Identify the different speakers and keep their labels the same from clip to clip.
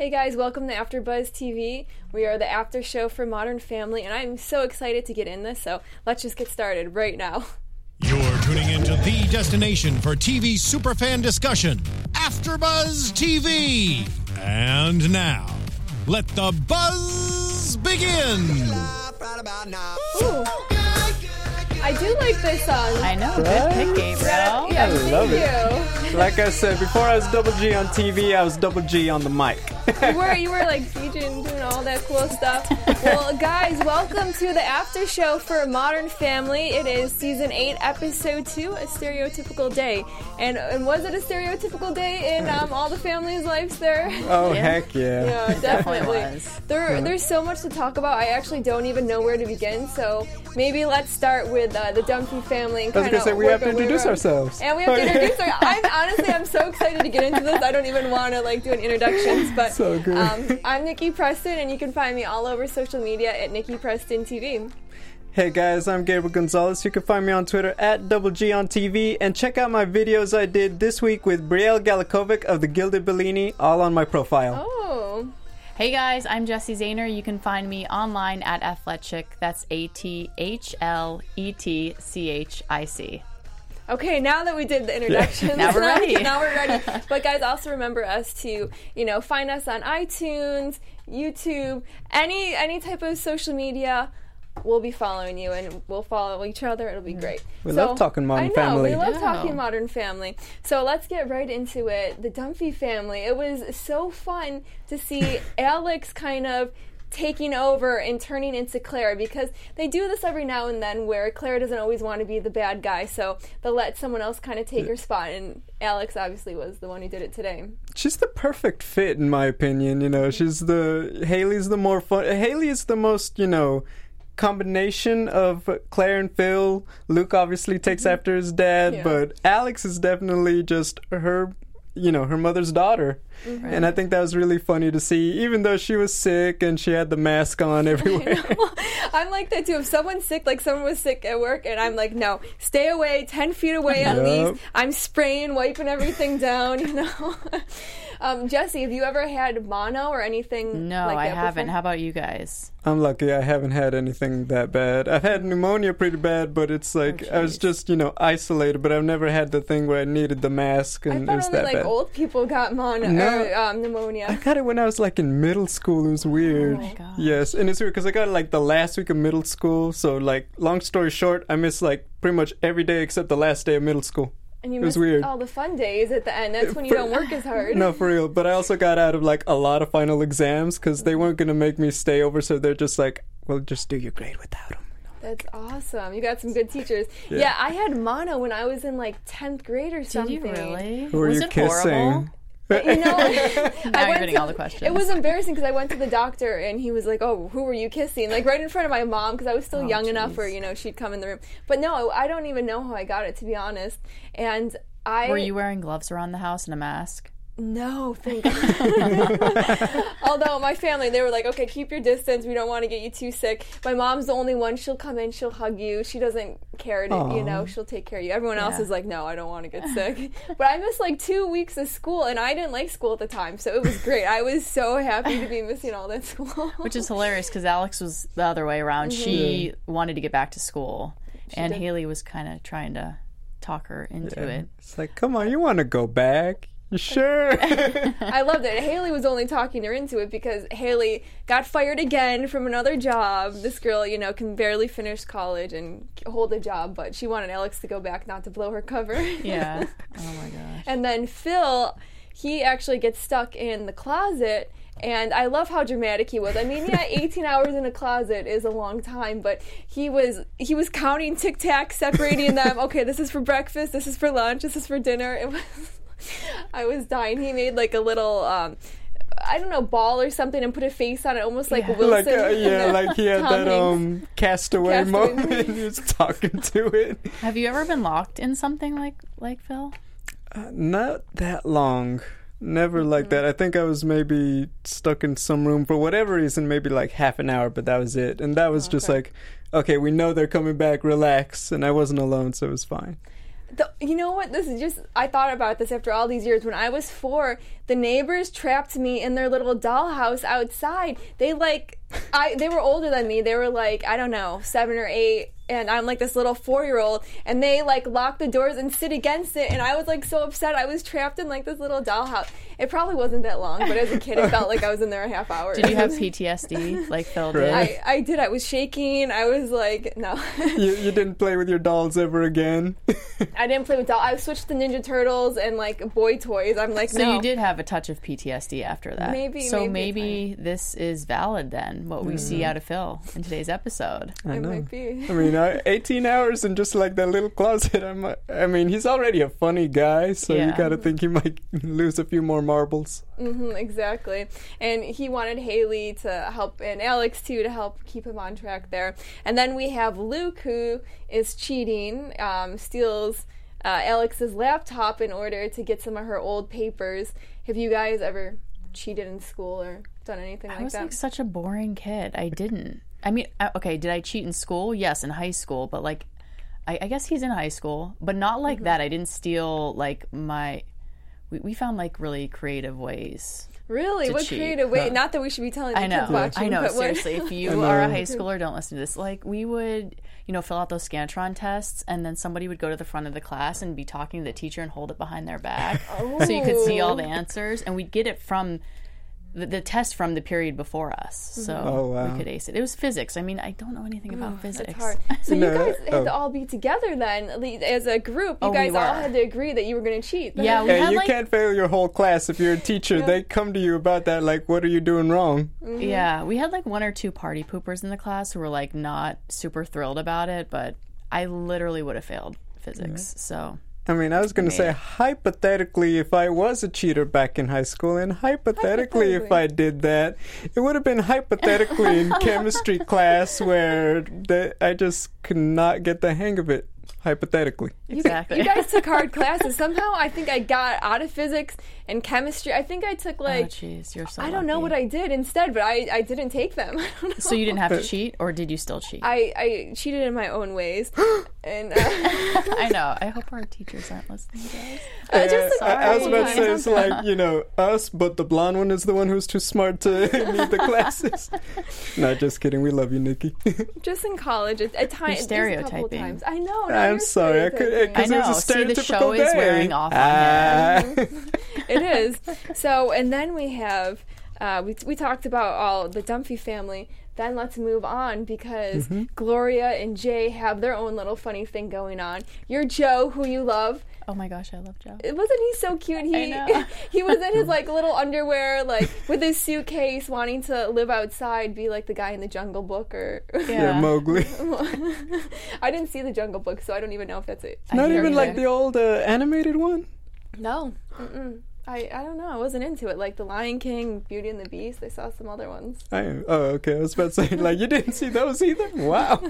Speaker 1: Hey guys, welcome to AfterBuzz TV. We are the after show for Modern Family, and I'm so excited to get in this. So let's just get started right now.
Speaker 2: You're tuning into the destination for TV superfan discussion, AfterBuzz TV. And now, let the buzz begin.
Speaker 1: Ooh. I do like this song.
Speaker 3: I know. Good pick, Gabriel.
Speaker 1: Yeah,
Speaker 4: I
Speaker 1: thank
Speaker 4: love
Speaker 1: you.
Speaker 4: Like I said, before I was double G on TV, I was double G on the mic.
Speaker 1: You were you were like DJing, doing all that cool stuff. Well, guys, welcome to the after show for Modern Family. It is season eight, episode two, a stereotypical day. And and was it a stereotypical day in um, all the families' lives there?
Speaker 4: Oh
Speaker 3: Yeah.
Speaker 4: heck yeah!
Speaker 1: Yeah,
Speaker 3: Definitely
Speaker 1: definitely.
Speaker 3: was.
Speaker 1: There, there's so much to talk about. I actually don't even know where to begin. So maybe let's start with uh, the Dunphy family. And
Speaker 4: I was
Speaker 1: kinda
Speaker 4: gonna say we have to introduce ourselves.
Speaker 1: And we have to introduce our. I'm honestly, I'm so excited to get into this. I don't even want to like do an introductions, but
Speaker 4: So good.
Speaker 1: Um, I'm Nikki Preston, and you can find me all over social media at Nikki Preston TV.
Speaker 4: Hey guys, I'm Gabriel Gonzalez. You can find me on Twitter at double G on TV, and check out my videos I did this week with Brielle Galikovic of the Gilded Bellini, all on my profile.
Speaker 1: Oh,
Speaker 3: Hey guys, I'm Jesse Zahner. You can find me online at Athletic. That's A T H L E T C H I C.
Speaker 1: Okay, now that we did the introductions,
Speaker 3: Now we're ready.
Speaker 1: now we're ready. But guys, also remember us to, you know, find us on iTunes, YouTube, any any type of social media. We'll be following you, and we'll follow each other. It'll be great.
Speaker 4: We love talking Modern
Speaker 1: I know,
Speaker 4: Family.
Speaker 1: We love
Speaker 3: Yeah.
Speaker 1: talking Modern Family. So let's get right into it. The Dunphy family. It was so fun to see Alex kind of taking over and turning into Claire because they do this every now and then where Claire doesn't always want to be the bad guy, so they'll let someone else kind of take her spot. And Alex obviously was the one who did it today.
Speaker 4: She's the perfect fit, in my opinion. You know, mm-hmm. she's the Haley's the more fun. Haley is the most, you know, combination of Claire and Phil. Luke obviously takes mm-hmm. after his dad,
Speaker 1: Yeah.
Speaker 4: but Alex is definitely just her, you know, her mother's daughter. Mm-hmm. And I think that was really funny to see, even though she was sick and she had the mask on everywhere.
Speaker 1: I'm like that too. If someone's sick, like someone was sick at work, and I'm like, no, stay away, ten feet away at least. I'm spraying, wiping everything down. You know. um, Jesse, have you ever had mono or anything?
Speaker 3: No,
Speaker 1: like
Speaker 3: I
Speaker 1: that
Speaker 3: haven't.
Speaker 1: before?
Speaker 3: How about you guys?
Speaker 4: I'm lucky I haven't had anything that bad. I've had pneumonia pretty bad, but it's like I was just, you know, isolated, but I've never had the thing where I needed the mask
Speaker 1: I
Speaker 4: and it
Speaker 1: thought
Speaker 4: was
Speaker 1: only
Speaker 4: that
Speaker 1: like
Speaker 4: bad.
Speaker 1: old people got mono
Speaker 4: No.
Speaker 1: or um, pneumonia.
Speaker 4: I got it when I was like in middle school. It was weird.
Speaker 3: Oh my gosh.
Speaker 4: Yes, and it's weird because I got it like the last week of middle school. So, like, long story short, I missed like pretty much every day except the last day of middle school.
Speaker 1: And you
Speaker 4: It was weird.
Speaker 1: all the fun days at the end. That's when you
Speaker 4: For-
Speaker 1: don't work as hard.
Speaker 4: No, for real. But I also got out of like a lot of final exams because they weren't gonna make me stay over. So they're just like, well, just do your grade without them.
Speaker 1: That's awesome. You got some good teachers. Yeah. I had mono when I was in like 10th grade or
Speaker 3: Did
Speaker 1: something.
Speaker 3: you really?
Speaker 4: Who are
Speaker 3: Was
Speaker 4: you
Speaker 3: it
Speaker 4: kissing?
Speaker 3: horrible?
Speaker 1: You know, I
Speaker 3: you're
Speaker 1: went
Speaker 3: getting all the questions.
Speaker 1: It was embarrassing because I went to the doctor and he was like, "Oh, who were you kissing?" Like right in front of my mom because I was still
Speaker 3: Oh,
Speaker 1: young enough
Speaker 3: jeez.
Speaker 1: where you know she'd come in the room. But no, I don't even know how I got it to be honest. And I
Speaker 3: Were you wearing gloves around the house and a mask?
Speaker 1: No, thank God. Although my family, they were like, "Okay, keep your distance. We don't want to get you too sick." My mom's the only one. She'll come in, she'll hug you. She doesn't care to, you know, she'll take care of you. Everyone else is like, "No, I don't want to get sick." but I missed like two weeks of school, and I didn't like school at the time, so it was great. I was so happy to be missing all that school.
Speaker 3: Which is hilarious because Alex was the other way around. She mm-hmm. wanted to get back to school, and
Speaker 1: did.
Speaker 3: Haley was kind of trying to talk her into it.
Speaker 4: It's like, come on, you want to go back? Sure?
Speaker 1: I loved it. Haley was only talking her into it because Haley got fired again from another job. This girl, you know, can barely finish college and hold a job, but she wanted Alex to go back, not to blow her cover.
Speaker 3: Yeah. oh my gosh.
Speaker 1: And then Phil, he actually gets stuck in the closet. And I love how dramatic he was. I mean, yeah, 18 hours in a closet is a long time, but he was he was counting tic tacs, separating them. Okay, this is for breakfast. This is for lunch. This is for dinner. It was. I was dying. He made like a little. Um, I don't know, ball or something, and put a face on it, almost like
Speaker 3: Yeah.
Speaker 1: Wilson.
Speaker 4: like, uh, yeah, like he had that um castaway,
Speaker 1: Castaway
Speaker 4: moment. he was talking to it.
Speaker 3: Have you ever been locked in something like like Phil?
Speaker 4: Not that long. Never like
Speaker 1: Mm-hmm.
Speaker 4: that. I think I was maybe stuck in some room for whatever reason, maybe like half an hour, but that was it. And that was just
Speaker 1: Okay.
Speaker 4: like, okay, we know they're coming back, relax. And I wasn't alone, so it was fine.
Speaker 1: The, you know what? This is just. I thought about this after all these years. When I was four, the neighbors trapped me in their little dollhouse outside. They like, I. They were older than me. They were like, I don't know, seven or eight, and I'm like this little four year old, and they like lock the doors and sit against it, and I was like so upset. I was trapped in like this little dollhouse. It probably wasn't that long, but as a kid, it felt like I was in there a half hour.
Speaker 3: Did you have PTSD like Phil did?
Speaker 1: I, I did. I was shaking. I was like, no.
Speaker 4: You, you didn't play with your dolls ever again.
Speaker 1: I didn't play with dolls. I switched to Ninja Turtles and like boy toys. I'm like,
Speaker 3: So
Speaker 1: no.
Speaker 3: you did have a touch of PTSD after that.
Speaker 1: Maybe-
Speaker 3: So
Speaker 1: maybe
Speaker 3: maybe, this is valid then. What we see mm. out of Phil in today's episode.
Speaker 4: I
Speaker 1: It
Speaker 4: know.
Speaker 1: might be.
Speaker 4: I mean, I, 18 hours in just like that little closet. I'm, I mean, he's already a funny guy, so you gotta think he might lose a few more marbles.
Speaker 1: Mm-hmm, exactly. And he wanted Haley to help, and Alex too, to help keep him on track there. And then we have Luke, who is cheating, um, steals uh, Alex's laptop in order to get some of her old papers. Have you guys ever cheated in school or done anything
Speaker 3: I
Speaker 1: like
Speaker 3: was
Speaker 1: that?
Speaker 3: like such a boring kid. I didn't. I mean, okay, did I cheat in school? Yes, in high school, but like, I, I guess he's in high school, but not like
Speaker 1: Mm-hmm.
Speaker 3: that. I didn't steal like my. We, we found like really creative ways.
Speaker 1: really?
Speaker 3: to
Speaker 1: What
Speaker 3: cheat.
Speaker 1: creative way? Not that we should be telling the
Speaker 3: I know.
Speaker 1: kids watching,
Speaker 3: I know.
Speaker 1: but
Speaker 3: Seriously, if you are a high schooler, don't listen to this. Like we would, you know, fill out those Scantron tests, and then somebody would go to the front of the class and be talking to the teacher and hold it behind their back, so you could see all oh. the answers, and we'd get it from. The, the test from the period before us, mm-hmm. so
Speaker 4: Oh, wow.
Speaker 3: we could ace it. It was physics. I mean, I don't know anything about physics.
Speaker 1: It's hard. So you guys had oh. to
Speaker 4: oh.
Speaker 1: all be together then, as a group. You
Speaker 3: Oh, we
Speaker 1: guys all had to agree that you were going to cheat.
Speaker 3: Yeah, we
Speaker 4: Hey,
Speaker 3: had
Speaker 4: you
Speaker 3: like
Speaker 4: can't fail your whole class if you're a teacher. They come to you about that, like, what are you doing wrong? Mm-hmm.
Speaker 3: Yeah, we had like one or two party poopers in the class who were like not super thrilled about it, but I literally would have failed physics. So
Speaker 4: I mean, I was going to say, hypothetically, if I was a cheater back in high school, and hypothetically, if I did that, it would have been hypothetically in chemistry class where the, I just could not get the hang of it. Hypothetically.
Speaker 3: exactly.
Speaker 1: You guys took hard classes. Somehow, I think I got out of physics and chemistry. I think I took
Speaker 3: oh
Speaker 1: like
Speaker 3: jeez, you're so.
Speaker 1: I don't know what I did instead, but I, I didn't take them. I don't know.
Speaker 3: So you didn't have to cheat, or did you still cheat?
Speaker 1: I, I cheated in my own ways, and uh,
Speaker 3: I know. I hope our teachers aren't listening, guys.
Speaker 1: uh, just
Speaker 4: I, I was about to say, it's like, you know, us, but the blonde one is the one who's too smart to need the classes. Not just kidding. We love you, Nikki.
Speaker 1: just in college at, at times.
Speaker 3: stereotyping.
Speaker 1: Times. I know. now
Speaker 4: I'm sorry. I could,
Speaker 1: stereotyping.
Speaker 4: because
Speaker 3: I
Speaker 4: it was a
Speaker 3: know. See, the
Speaker 4: stereotypical
Speaker 3: show is
Speaker 4: day.
Speaker 3: wearing off on
Speaker 4: Ah.
Speaker 1: it is. So, and then we have uh, we we talked about all the Dunphy family. Then let's move on because
Speaker 4: Mm-hmm.
Speaker 1: Gloria and Jay have their own little funny thing going on. Your Joe, who you love,
Speaker 3: Oh my gosh, I love Joe.
Speaker 1: wasn't he so cute? He
Speaker 3: know.
Speaker 1: he was in his like little underwear, like with his suitcase, wanting to live outside, be like the guy in the Jungle Book, or
Speaker 4: yeah, Mowgli.
Speaker 1: I didn't see the Jungle Book, so I don't even know if that's it.
Speaker 4: Not even
Speaker 3: you.
Speaker 4: like the old uh, animated one.
Speaker 1: No, Mm-mm. I I don't know. I wasn't into it. Like The Lion King, Beauty and the Beast. I saw some other ones.
Speaker 4: I, oh, okay. I was about to say, like, you didn't see those either. Wow.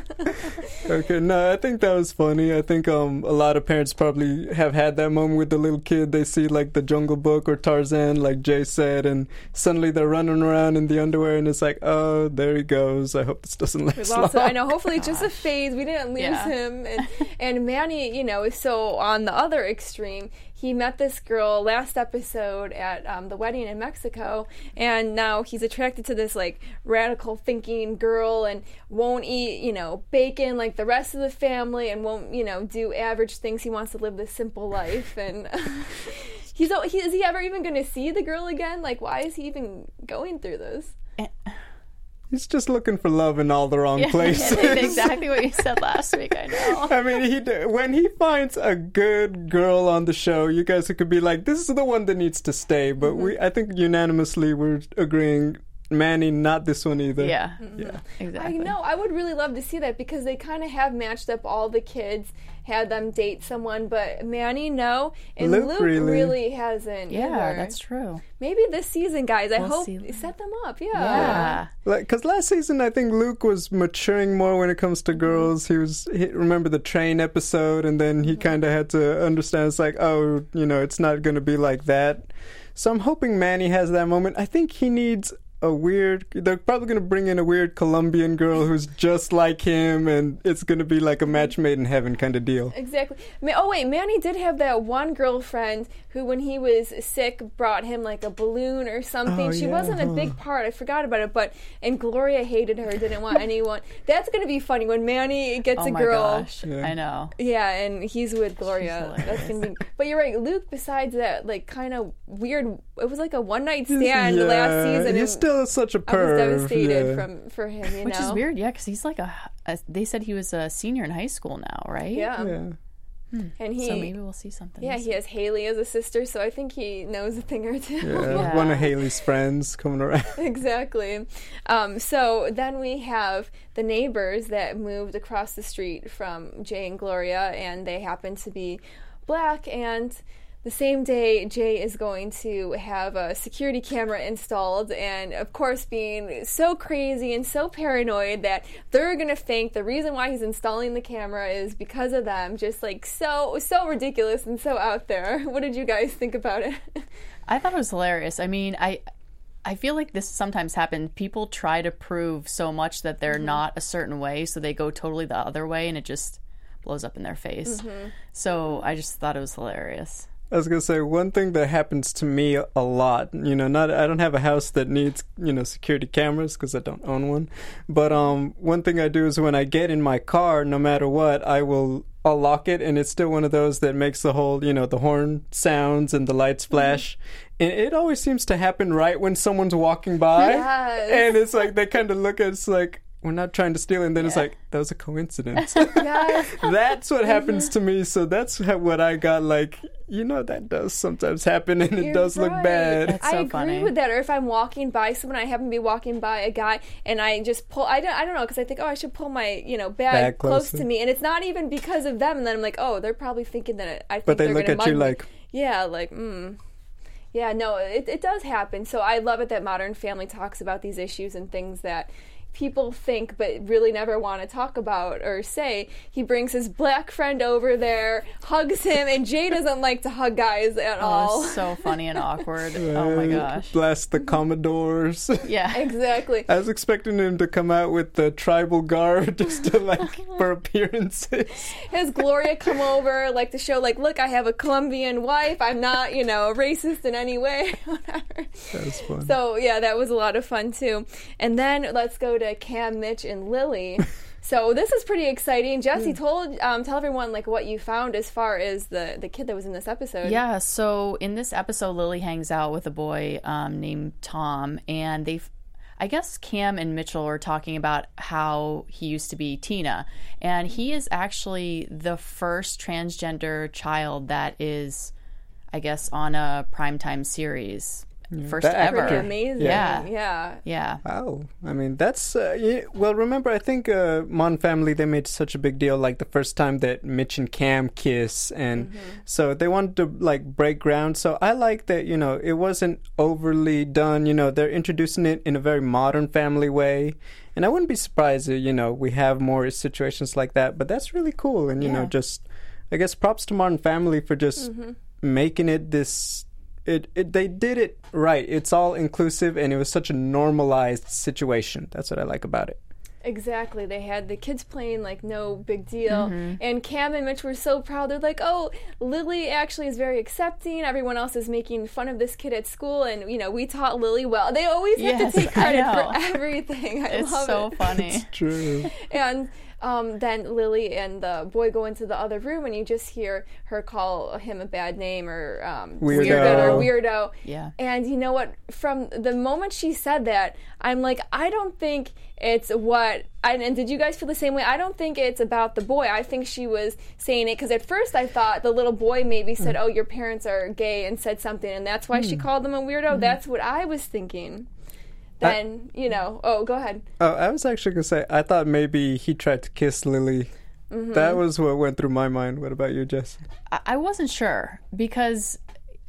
Speaker 4: okay, no, I think that was funny. I think um a lot of parents probably have had that moment with the little kid. They see like the Jungle Book or Tarzan, like Jay said, and suddenly they're running around in the underwear, and it's like, oh, there he goes. I hope this doesn't
Speaker 1: We
Speaker 4: last
Speaker 1: lost
Speaker 4: long.
Speaker 1: it. I know. Hopefully, it's just a phase. We didn't lose
Speaker 3: Yeah.
Speaker 1: him. And and Manny, you know, is so on the other extreme. He met this girl last episode at um, the wedding in Mexico, and now he's attracted to this like radical thinking girl, and won't eat, you know, bacon like the rest of the family, and won't, you know, do average things. He wants to live this simple life, and he's he, is he ever even going to see the girl again? Like, why is he even going through this?
Speaker 4: He's just looking for love in all the wrong places.
Speaker 3: exactly what you said last week. I know.
Speaker 4: I mean, he when he finds a good girl on the show, you guys could be like, "This is the one that needs to stay." But mm-hmm. we, I think, unanimously, we're agreeing, Manny, not this one either.
Speaker 3: Yeah.
Speaker 4: yeah. Mm-hmm.
Speaker 3: Exactly.
Speaker 1: I know. I would really love to see that because they kind of have matched up all the kids, had them date someone, but Manny, no, and
Speaker 4: Luke
Speaker 1: Luke,
Speaker 4: really-
Speaker 1: really. hasn't.
Speaker 3: Yeah,
Speaker 1: either.
Speaker 3: that's true.
Speaker 1: maybe this season, guys. I
Speaker 3: We'll
Speaker 1: hope
Speaker 3: see.
Speaker 1: set them up. Yeah.
Speaker 3: Yeah.
Speaker 4: Like, cause last season I think Luke was maturing more when it comes to girls. He was he, remember the train episode, and then he mm-hmm. kind of had to understand. It's like, oh, you know, it's not going to be like that. So I'm hoping Manny has that moment. I think he needs a weird. They're probably gonna bring in a weird Colombian girl who's just like him, and it's gonna be like a match made in heaven kind of deal.
Speaker 1: Exactly. Oh wait, Manny did have that one girlfriend who, when he was sick, brought him like a balloon or something.
Speaker 4: Oh,
Speaker 1: she
Speaker 4: yeah,
Speaker 1: wasn't a big part. I forgot about it. But and Gloria hated her. Didn't want anyone. That's gonna be funny when Manny gets
Speaker 3: Oh
Speaker 1: a
Speaker 3: my
Speaker 1: girl.
Speaker 3: gosh,
Speaker 4: Yeah.
Speaker 3: I know.
Speaker 1: Yeah, and he's with Gloria. That's gonna be. But you're right, Luke. Besides that, like kind of weird. It was like a one night stand
Speaker 4: yeah,
Speaker 1: last season.
Speaker 4: He's
Speaker 1: and
Speaker 4: still such a
Speaker 1: I was devastated
Speaker 4: yeah.
Speaker 1: from for him. You
Speaker 3: Which
Speaker 1: know,
Speaker 3: is weird, yeah, because he's like a, a. They said he was a senior in high school now, right?
Speaker 1: Yeah,
Speaker 4: Yeah.
Speaker 1: and he.
Speaker 3: So maybe we'll see something.
Speaker 1: yeah, he has Haley as a sister, so I think he knows a thing or two.
Speaker 4: Yeah,
Speaker 3: Yeah.
Speaker 4: one of Haley's friends coming around.
Speaker 1: exactly. Um, so then we have the neighbors that moved across the street from Jay and Gloria, and they happen to be black. And the same day, Jay is going to have a security camera installed, and of course, being so crazy and so paranoid that they're going to think the reason why he's installing the camera is because of them. Just like so, so ridiculous and so out there. What did you guys think about it?
Speaker 3: I thought it was hilarious. I mean, I I feel like this sometimes happens. People try to prove so much that they're mm-hmm. not a certain way, so they go totally the other way, and it just blows up in their face. Mm-hmm. So I just thought it was hilarious.
Speaker 4: I was gonna say one thing that happens to me a lot. You know, not I don't have a house that needs you know security cameras because I don't own one. But um, one thing I do is when I get in my car, no matter what, I will I'll lock it, and it's still one of those that makes the whole you know the horn sounds and the lights flash, and it always seems to happen right when someone's walking by,
Speaker 1: Yes.
Speaker 4: and it's like they kind of look at it's like. We're not trying to steal, and then it's like that was a coincidence.
Speaker 1: Yes.
Speaker 4: that's what happens to me. So that's how, what I got. Like, you know, that does sometimes happen, and it
Speaker 1: You're
Speaker 4: does look bad.
Speaker 3: That's
Speaker 1: I agree
Speaker 3: funny.
Speaker 1: with that. Or if I'm walking by someone, I happen to be walking by a guy, and I just pull. I don't. I don't know because I think, oh, I should pull my you know bag,
Speaker 4: Bag
Speaker 1: close to me, and it's not even because of them. And then I'm like, oh, they're probably thinking that I think
Speaker 4: But they look at you
Speaker 1: me.
Speaker 4: like-
Speaker 1: yeah, like, mm. Yeah, no, it, it does happen. So I love it that Modern Family talks about these issues and things that people think but really never want to talk about or say. He brings his black friend over there, hugs him, and Jay doesn't like to hug guys at
Speaker 3: Oh,
Speaker 1: all.
Speaker 3: so funny and awkward. Oh my gosh.
Speaker 4: Bless the Commodores.
Speaker 3: Yeah.
Speaker 1: Exactly.
Speaker 4: I was expecting him to come out with the tribal guard just to like for appearances.
Speaker 1: Has Gloria come over, like to show, like, look, I have a Colombian wife. I'm not, you know, a racist in any way. Whatever.
Speaker 4: That was fun.
Speaker 1: So yeah, that was a lot of fun too. And then let's go to Cam, Mitch, and Lily. So this is pretty exciting. Jesse told um, tell everyone like what you found as far as the the kid that was in this episode.
Speaker 3: Yeah, so in this episode, Lily hangs out with a boy um, named Tom, and they, I guess Cam and Mitchell are talking about how he used to be Tina, and he is actually the first transgender child that is, I guess, on a primetime series, first
Speaker 4: That
Speaker 3: ever.
Speaker 1: Pretty amazing.
Speaker 3: Yeah.
Speaker 1: Yeah.
Speaker 3: Yeah,
Speaker 4: Wow. I mean, that's uh, yeah, well. Remember, I think uh, Mon Family they made such a big deal like the first time that Mitch and Cam kiss, and so they wanted to like break ground. So I like that you know it wasn't overly done. You know, they're introducing it in a very modern family way, and I wouldn't be surprised if you know we have more situations like that. But that's really cool, and you know, just I guess props to Modern Family for just making it this it, it they did it right. It's all inclusive and it was such a normalized situation. That's what I like about it.
Speaker 1: Exactly. They had the kids playing like no big deal.
Speaker 3: Mm-hmm.
Speaker 1: And Cam and Mitch were so proud. They're like, oh, Lily actually is very accepting. Everyone else is making fun of this kid at school. And, you know, we taught Lily well. They always have to take credit for everything. I
Speaker 3: it's
Speaker 1: love
Speaker 3: so
Speaker 1: it.
Speaker 3: funny.
Speaker 4: True.
Speaker 1: And um, then Lily and the boy go into the other room, and you just hear her call him a bad name or um,
Speaker 4: Weirdo.
Speaker 1: stupid or weirdo.
Speaker 3: Yeah.
Speaker 1: And you know what? From the moment she said that, I'm like, I don't think it's what. And, and did you guys feel the same way? I don't think it's about the boy. I think she was saying it because at first I thought the little boy maybe said, "Oh, your parents are gay," and said something, and that's why she called them a weirdo. That's what I was thinking. Then you know. Oh, go ahead.
Speaker 4: Oh, I was actually gonna say I thought maybe he tried to kiss Lily. Mm-hmm. That was what went through my mind. What about you, Jess?
Speaker 3: I- I wasn't sure because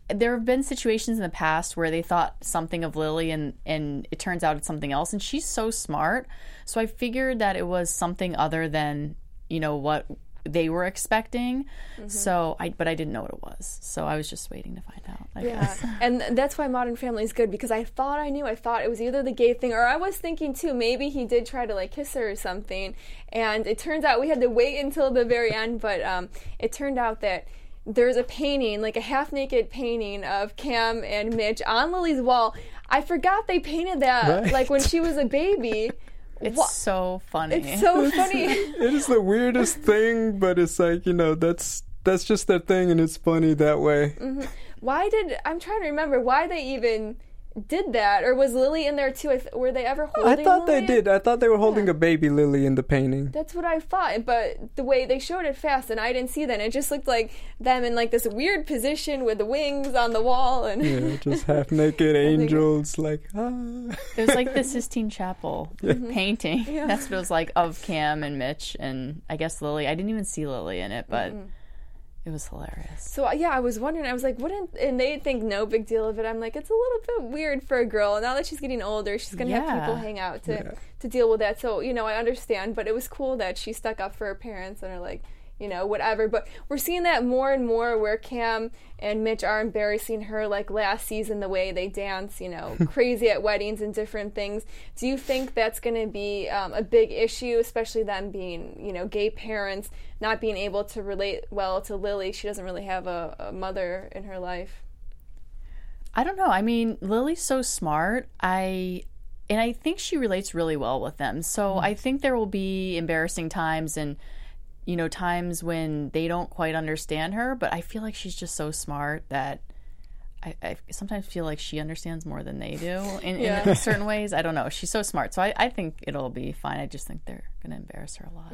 Speaker 3: there have been situations in the past where they thought something of Lily and and it turns out it's something else and she's so smart. So I figured that it was something other than, you know, what they were expecting. So I, but I didn't know what it was. So I was just waiting to find out. I
Speaker 1: Yeah,
Speaker 3: guess.
Speaker 1: and that's why Modern Family is good because I thought I knew. I thought it was either the gay thing, or I was thinking too. Maybe he did try to like kiss her or something. And it turns out we had to wait until the very end, but um, it turned out that there's a painting, like a half-naked painting of Cam and Mitch on Lily's wall. I forgot they painted that
Speaker 4: Right.
Speaker 1: like when she was a baby.
Speaker 3: It's
Speaker 1: Wha-
Speaker 3: so funny.
Speaker 1: It's so funny.
Speaker 4: It is the weirdest thing, but it's like you know that's that's just their thing, and it's funny that way. Mm-hmm.
Speaker 1: why did I'm trying to remember why they even did that, or was Lily in there too? I th- were they ever holding?
Speaker 4: I thought they did. I thought they were holding a baby Lily in the painting.
Speaker 1: That's what I thought, but the way they showed it fast, and I didn't see that. It just looked like them in like this weird position with the wings on the wall, and
Speaker 4: Yeah, just half naked angels, like ah.
Speaker 3: It was like the Sistine Chapel painting.
Speaker 1: Yeah.
Speaker 3: That's what it was like of Cam and Mitch and I guess Lily. I didn't even see Lily in it, but it was hilarious.
Speaker 1: so uh, yeah, I was wondering. I was like, wouldn't? And they think no big deal of it. I'm like, it's a little bit weird for a girl. Now that she's getting older, she's gonna have people hang out to
Speaker 4: Yeah.
Speaker 1: to deal with that. So you know, I understand, but it was cool that she stuck up for her parents and are like. You know, whatever. But we're seeing that more and more where Cam and Mitch are embarrassing her, like last season, the way they dance, you know, crazy at weddings and different things. Do you think that's going to be um, a big issue, especially them being, you know, gay parents, not being able to relate well to Lily? She doesn't really have a, a mother in her life.
Speaker 3: I don't know. I mean, Lily's so smart. I and I think she relates really well with them. So I think there will be embarrassing times and you know times when they don't quite understand her, but I feel like she's just so smart that I, I sometimes feel like she understands more than they do in,
Speaker 1: Yeah.
Speaker 3: in certain ways. I don't know. She's so smart, so I, I think it'll be fine. I just think they're gonna embarrass her a lot.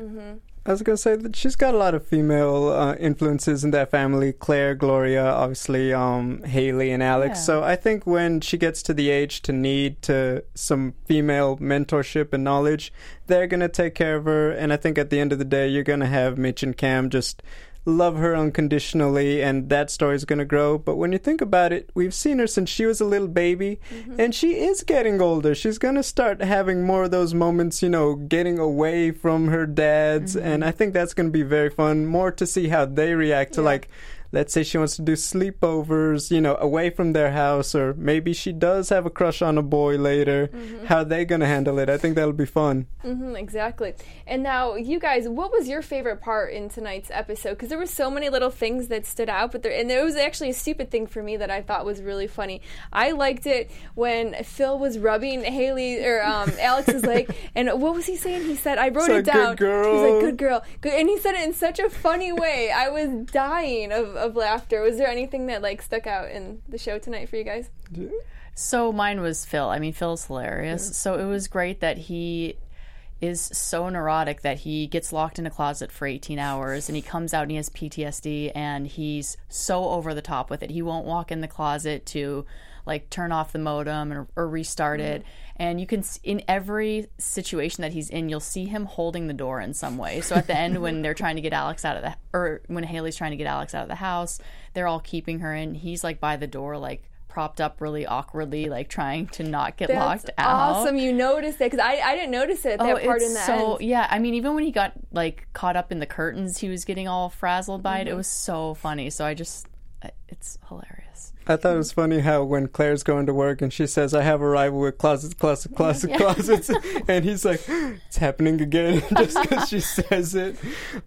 Speaker 4: I was gonna say that she's got a lot of female uh, influences in that family. Claire, Gloria, obviously, um, Haley, and Alex.
Speaker 3: Yeah.
Speaker 4: So I think when she gets to the age to need to some female mentorship and knowledge, they're gonna take care of her. And I think at the end of the day, you're gonna have Mitch and Cam just love her unconditionally, and that story's gonna grow. But when you think about it, we've seen her since she was a little baby, mm-hmm. and she is getting older. She's gonna start having more of those moments, you know, getting away from her dads, mm-hmm. and I think that's gonna be very fun. More to see how they react to like. Let's say she wants to do sleepovers, you know, away from their house, or maybe she does have a crush on a boy later. How they gonna handle it? I think that'll be fun.
Speaker 1: hmm exactly. And now, you guys, what was your favorite part in tonight's episode? Because there were so many little things that stood out, but there and there was actually a stupid thing for me that I thought was really funny. I liked it when Phil was rubbing Haley or um, Alex's leg, and what was he saying? He said, "I wrote
Speaker 4: It's
Speaker 1: it down."
Speaker 4: "Good girl."
Speaker 1: He's like, "Good girl," and he said it in such a funny way. I was dying of, of laughter. Was there anything that like stuck out in the show tonight for you guys?
Speaker 3: So mine was Phil. I mean, Phil's hilarious. So it was great that he is so neurotic that he gets locked in a closet for 18 hours and he comes out and he has PTSD and he's so over the top with it. He won't walk in the closet to like turn off the modem or, or restart it. And you can in every situation that he's in, you'll see him holding the door in some way. So at the end, when they're trying to get Alex out of the or when Haley's trying to get Alex out of the house, they're all keeping her in. He's like by the door, like propped up really awkwardly, like trying to not get
Speaker 1: That's
Speaker 3: locked out.
Speaker 1: awesome. You noticed it because I, I didn't notice it that part in the
Speaker 3: so
Speaker 1: end.
Speaker 3: yeah. I mean, even when he got like caught up in the curtains, he was getting all frazzled by
Speaker 1: Mm-hmm.
Speaker 3: it. It was so funny. So I just, it's hilarious.
Speaker 4: I thought it was funny how when Claire's going to work and she says, I have a rival with closets, closet, closet, closets. and he's like, it's happening again just because she says it.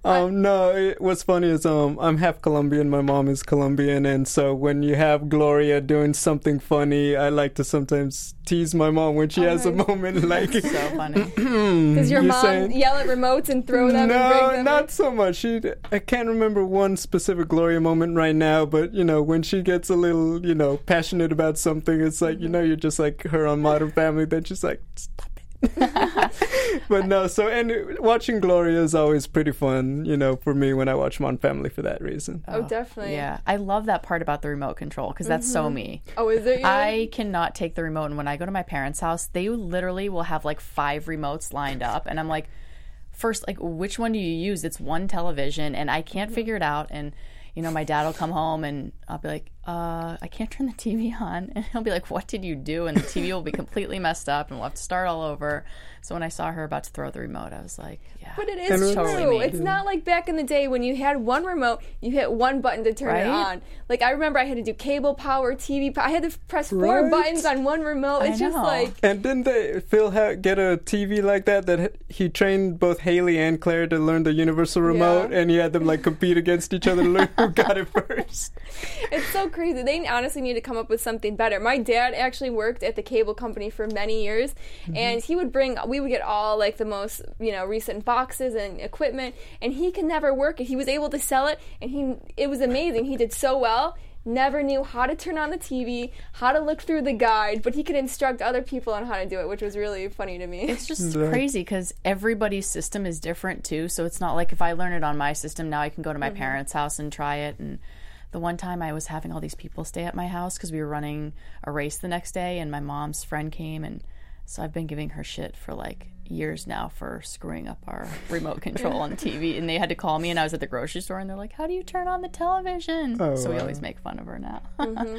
Speaker 4: Um, no, it, what's funny is um, I'm half Colombian. My mom is Colombian. And so when you have Gloria doing something funny, I like to sometimes tease my mom when she has a moment like,
Speaker 3: So funny.
Speaker 1: Does your mom
Speaker 4: saying-
Speaker 1: yell at remotes and throw them and break
Speaker 4: no,
Speaker 1: them?
Speaker 4: not so much. She, I can't remember one specific Gloria moment right now, but you know, when she gets a little, you know, passionate about something, it's like you mm-hmm. know, you're just like her on Modern Family. Then she's like, stop it. but no, so and watching Gloria is always pretty fun, you know, for me when I watch Modern Family for that reason.
Speaker 1: Oh, oh, definitely.
Speaker 3: Yeah, I love that part about the remote control because that's so mm-hmm. me.
Speaker 1: Oh, is it? you?
Speaker 3: I cannot take the remote, and when I go to my parents' house, they literally will have like five remotes lined up, and I'm like, first, like, which one do you use? It's one television, and I can't mm-hmm. figure it out. And you know, my dad will come home, and I'll be like, uh, I can't turn the TV on. And he'll be like, What did you do? And the TV will be completely messed up and we'll have to start all over. So when I saw her about to throw the remote, I was like, Yeah.
Speaker 1: But it is
Speaker 4: And
Speaker 1: true.
Speaker 4: it's
Speaker 3: totally me.
Speaker 1: It's not like back in the day when you had one remote, you hit one button to turn
Speaker 3: Right?
Speaker 1: it on. Like I remember I had to do cable power, TV power. I had to press four
Speaker 4: Right?
Speaker 1: buttons on one remote.
Speaker 3: I
Speaker 1: It's just
Speaker 3: know.
Speaker 1: like
Speaker 4: And didn't they, Phil ha- get a TV like that that he trained both Haley and Claire to learn the universal remote,
Speaker 1: Yeah.
Speaker 4: and he had them like compete against each other to learn who got it first.
Speaker 1: it's so crazy. They honestly need to come up with something better. My dad actually worked at the cable company for many years,
Speaker 3: Mm-hmm.
Speaker 1: and he would bring. We would get all like the most you know recent boxes and equipment, and he could never work it. He was able to sell it, and he it was amazing. He did so well. Never knew how to turn on the TV, how to look through the guide, but he could instruct other people on how to do it, which was really funny to me.
Speaker 3: It's just
Speaker 4: Right.
Speaker 3: crazy because everybody's system is different too. So it's not like if I learn it on my system, now I can go to my parents' house and try it. And the one time I was having all these people stay at my house because we were running a race the next day, and my mom's friend came, and so I've been giving her shit for like years now for screwing up our remote control on TV. And they had to call me, and I was at the grocery store, and they're like, "How do you turn on the television?" Oh, so we
Speaker 4: wow.
Speaker 3: always make fun of her now. Mm-hmm.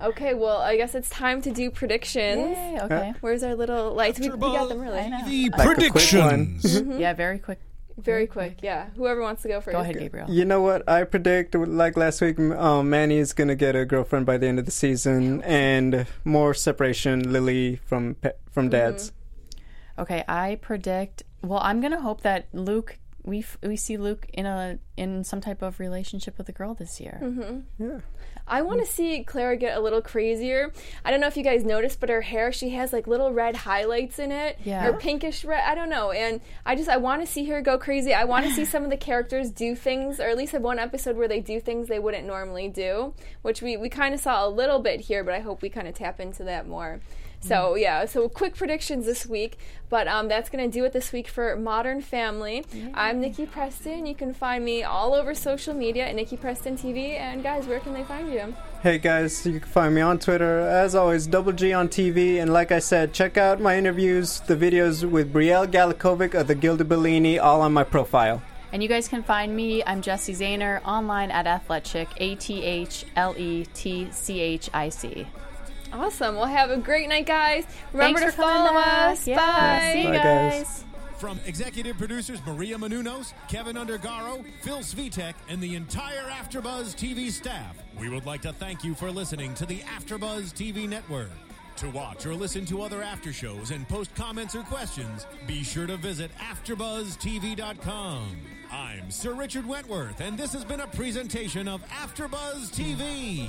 Speaker 1: Okay, well, I guess it's time to do predictions.
Speaker 3: Yay, okay,
Speaker 1: Where's our little lights? We, we got them really
Speaker 2: The
Speaker 4: Like a quick one.
Speaker 2: predictions. Mm-hmm.
Speaker 3: Yeah, very quick.
Speaker 1: Very quick. Yeah, whoever wants to go first.
Speaker 3: Go ahead, Gabriel.
Speaker 4: You know what? I predict, like last week, um, Manny is going to get a girlfriend by the end of the season, and more separation, Lily from pe- from dad's.
Speaker 3: Okay, I predict. Well, I'm gonna hope that Luke. We f- we see Luke in a in some type of relationship with a girl this year.
Speaker 1: Mm-hmm. I want to see Clara get a little crazier. I don't know if you guys noticed, but her hair, she has like little red highlights in it.
Speaker 3: Yeah.
Speaker 1: Or pinkish red. I don't know. And I just, I want to see her go crazy. I want to see some of the characters do things, or at least have one episode where they do things they wouldn't normally do, which we, we kind of saw a little bit here, but I hope we kind of tap into that more. So yeah, so quick predictions this week, but um, that's gonna do it this week for Modern Family. I'm Nikki Preston. You can find me all over social media at Nikki Preston TV. And guys, where can they find you?
Speaker 4: Hey guys, you can find me on Twitter as always, Double G on TV, and like I said, check out my interviews, the videos with Brielle Galikovic of the Gilda Bellini, all on my profile.
Speaker 3: And you guys can find me. I'm Jesse Zahner online at Athletic. A T H L E T C H I C.
Speaker 1: Awesome. Well, have a great night, guys. Remember
Speaker 3: Thanks
Speaker 1: to follow us.
Speaker 3: Yeah.
Speaker 1: Bye.
Speaker 3: See you
Speaker 4: Bye, guys.
Speaker 3: guys.
Speaker 2: From executive producers Maria Menounos, Kevin Undergaro, Phil Svitek, and the entire AfterBuzz TV staff, we would like to thank you for listening to the AfterBuzz TV network. To watch or listen to other after shows and post comments or questions, be sure to visit AfterBuzzTV.com. I'm Sir Richard Wentworth, and this has been a presentation of AfterBuzz TV.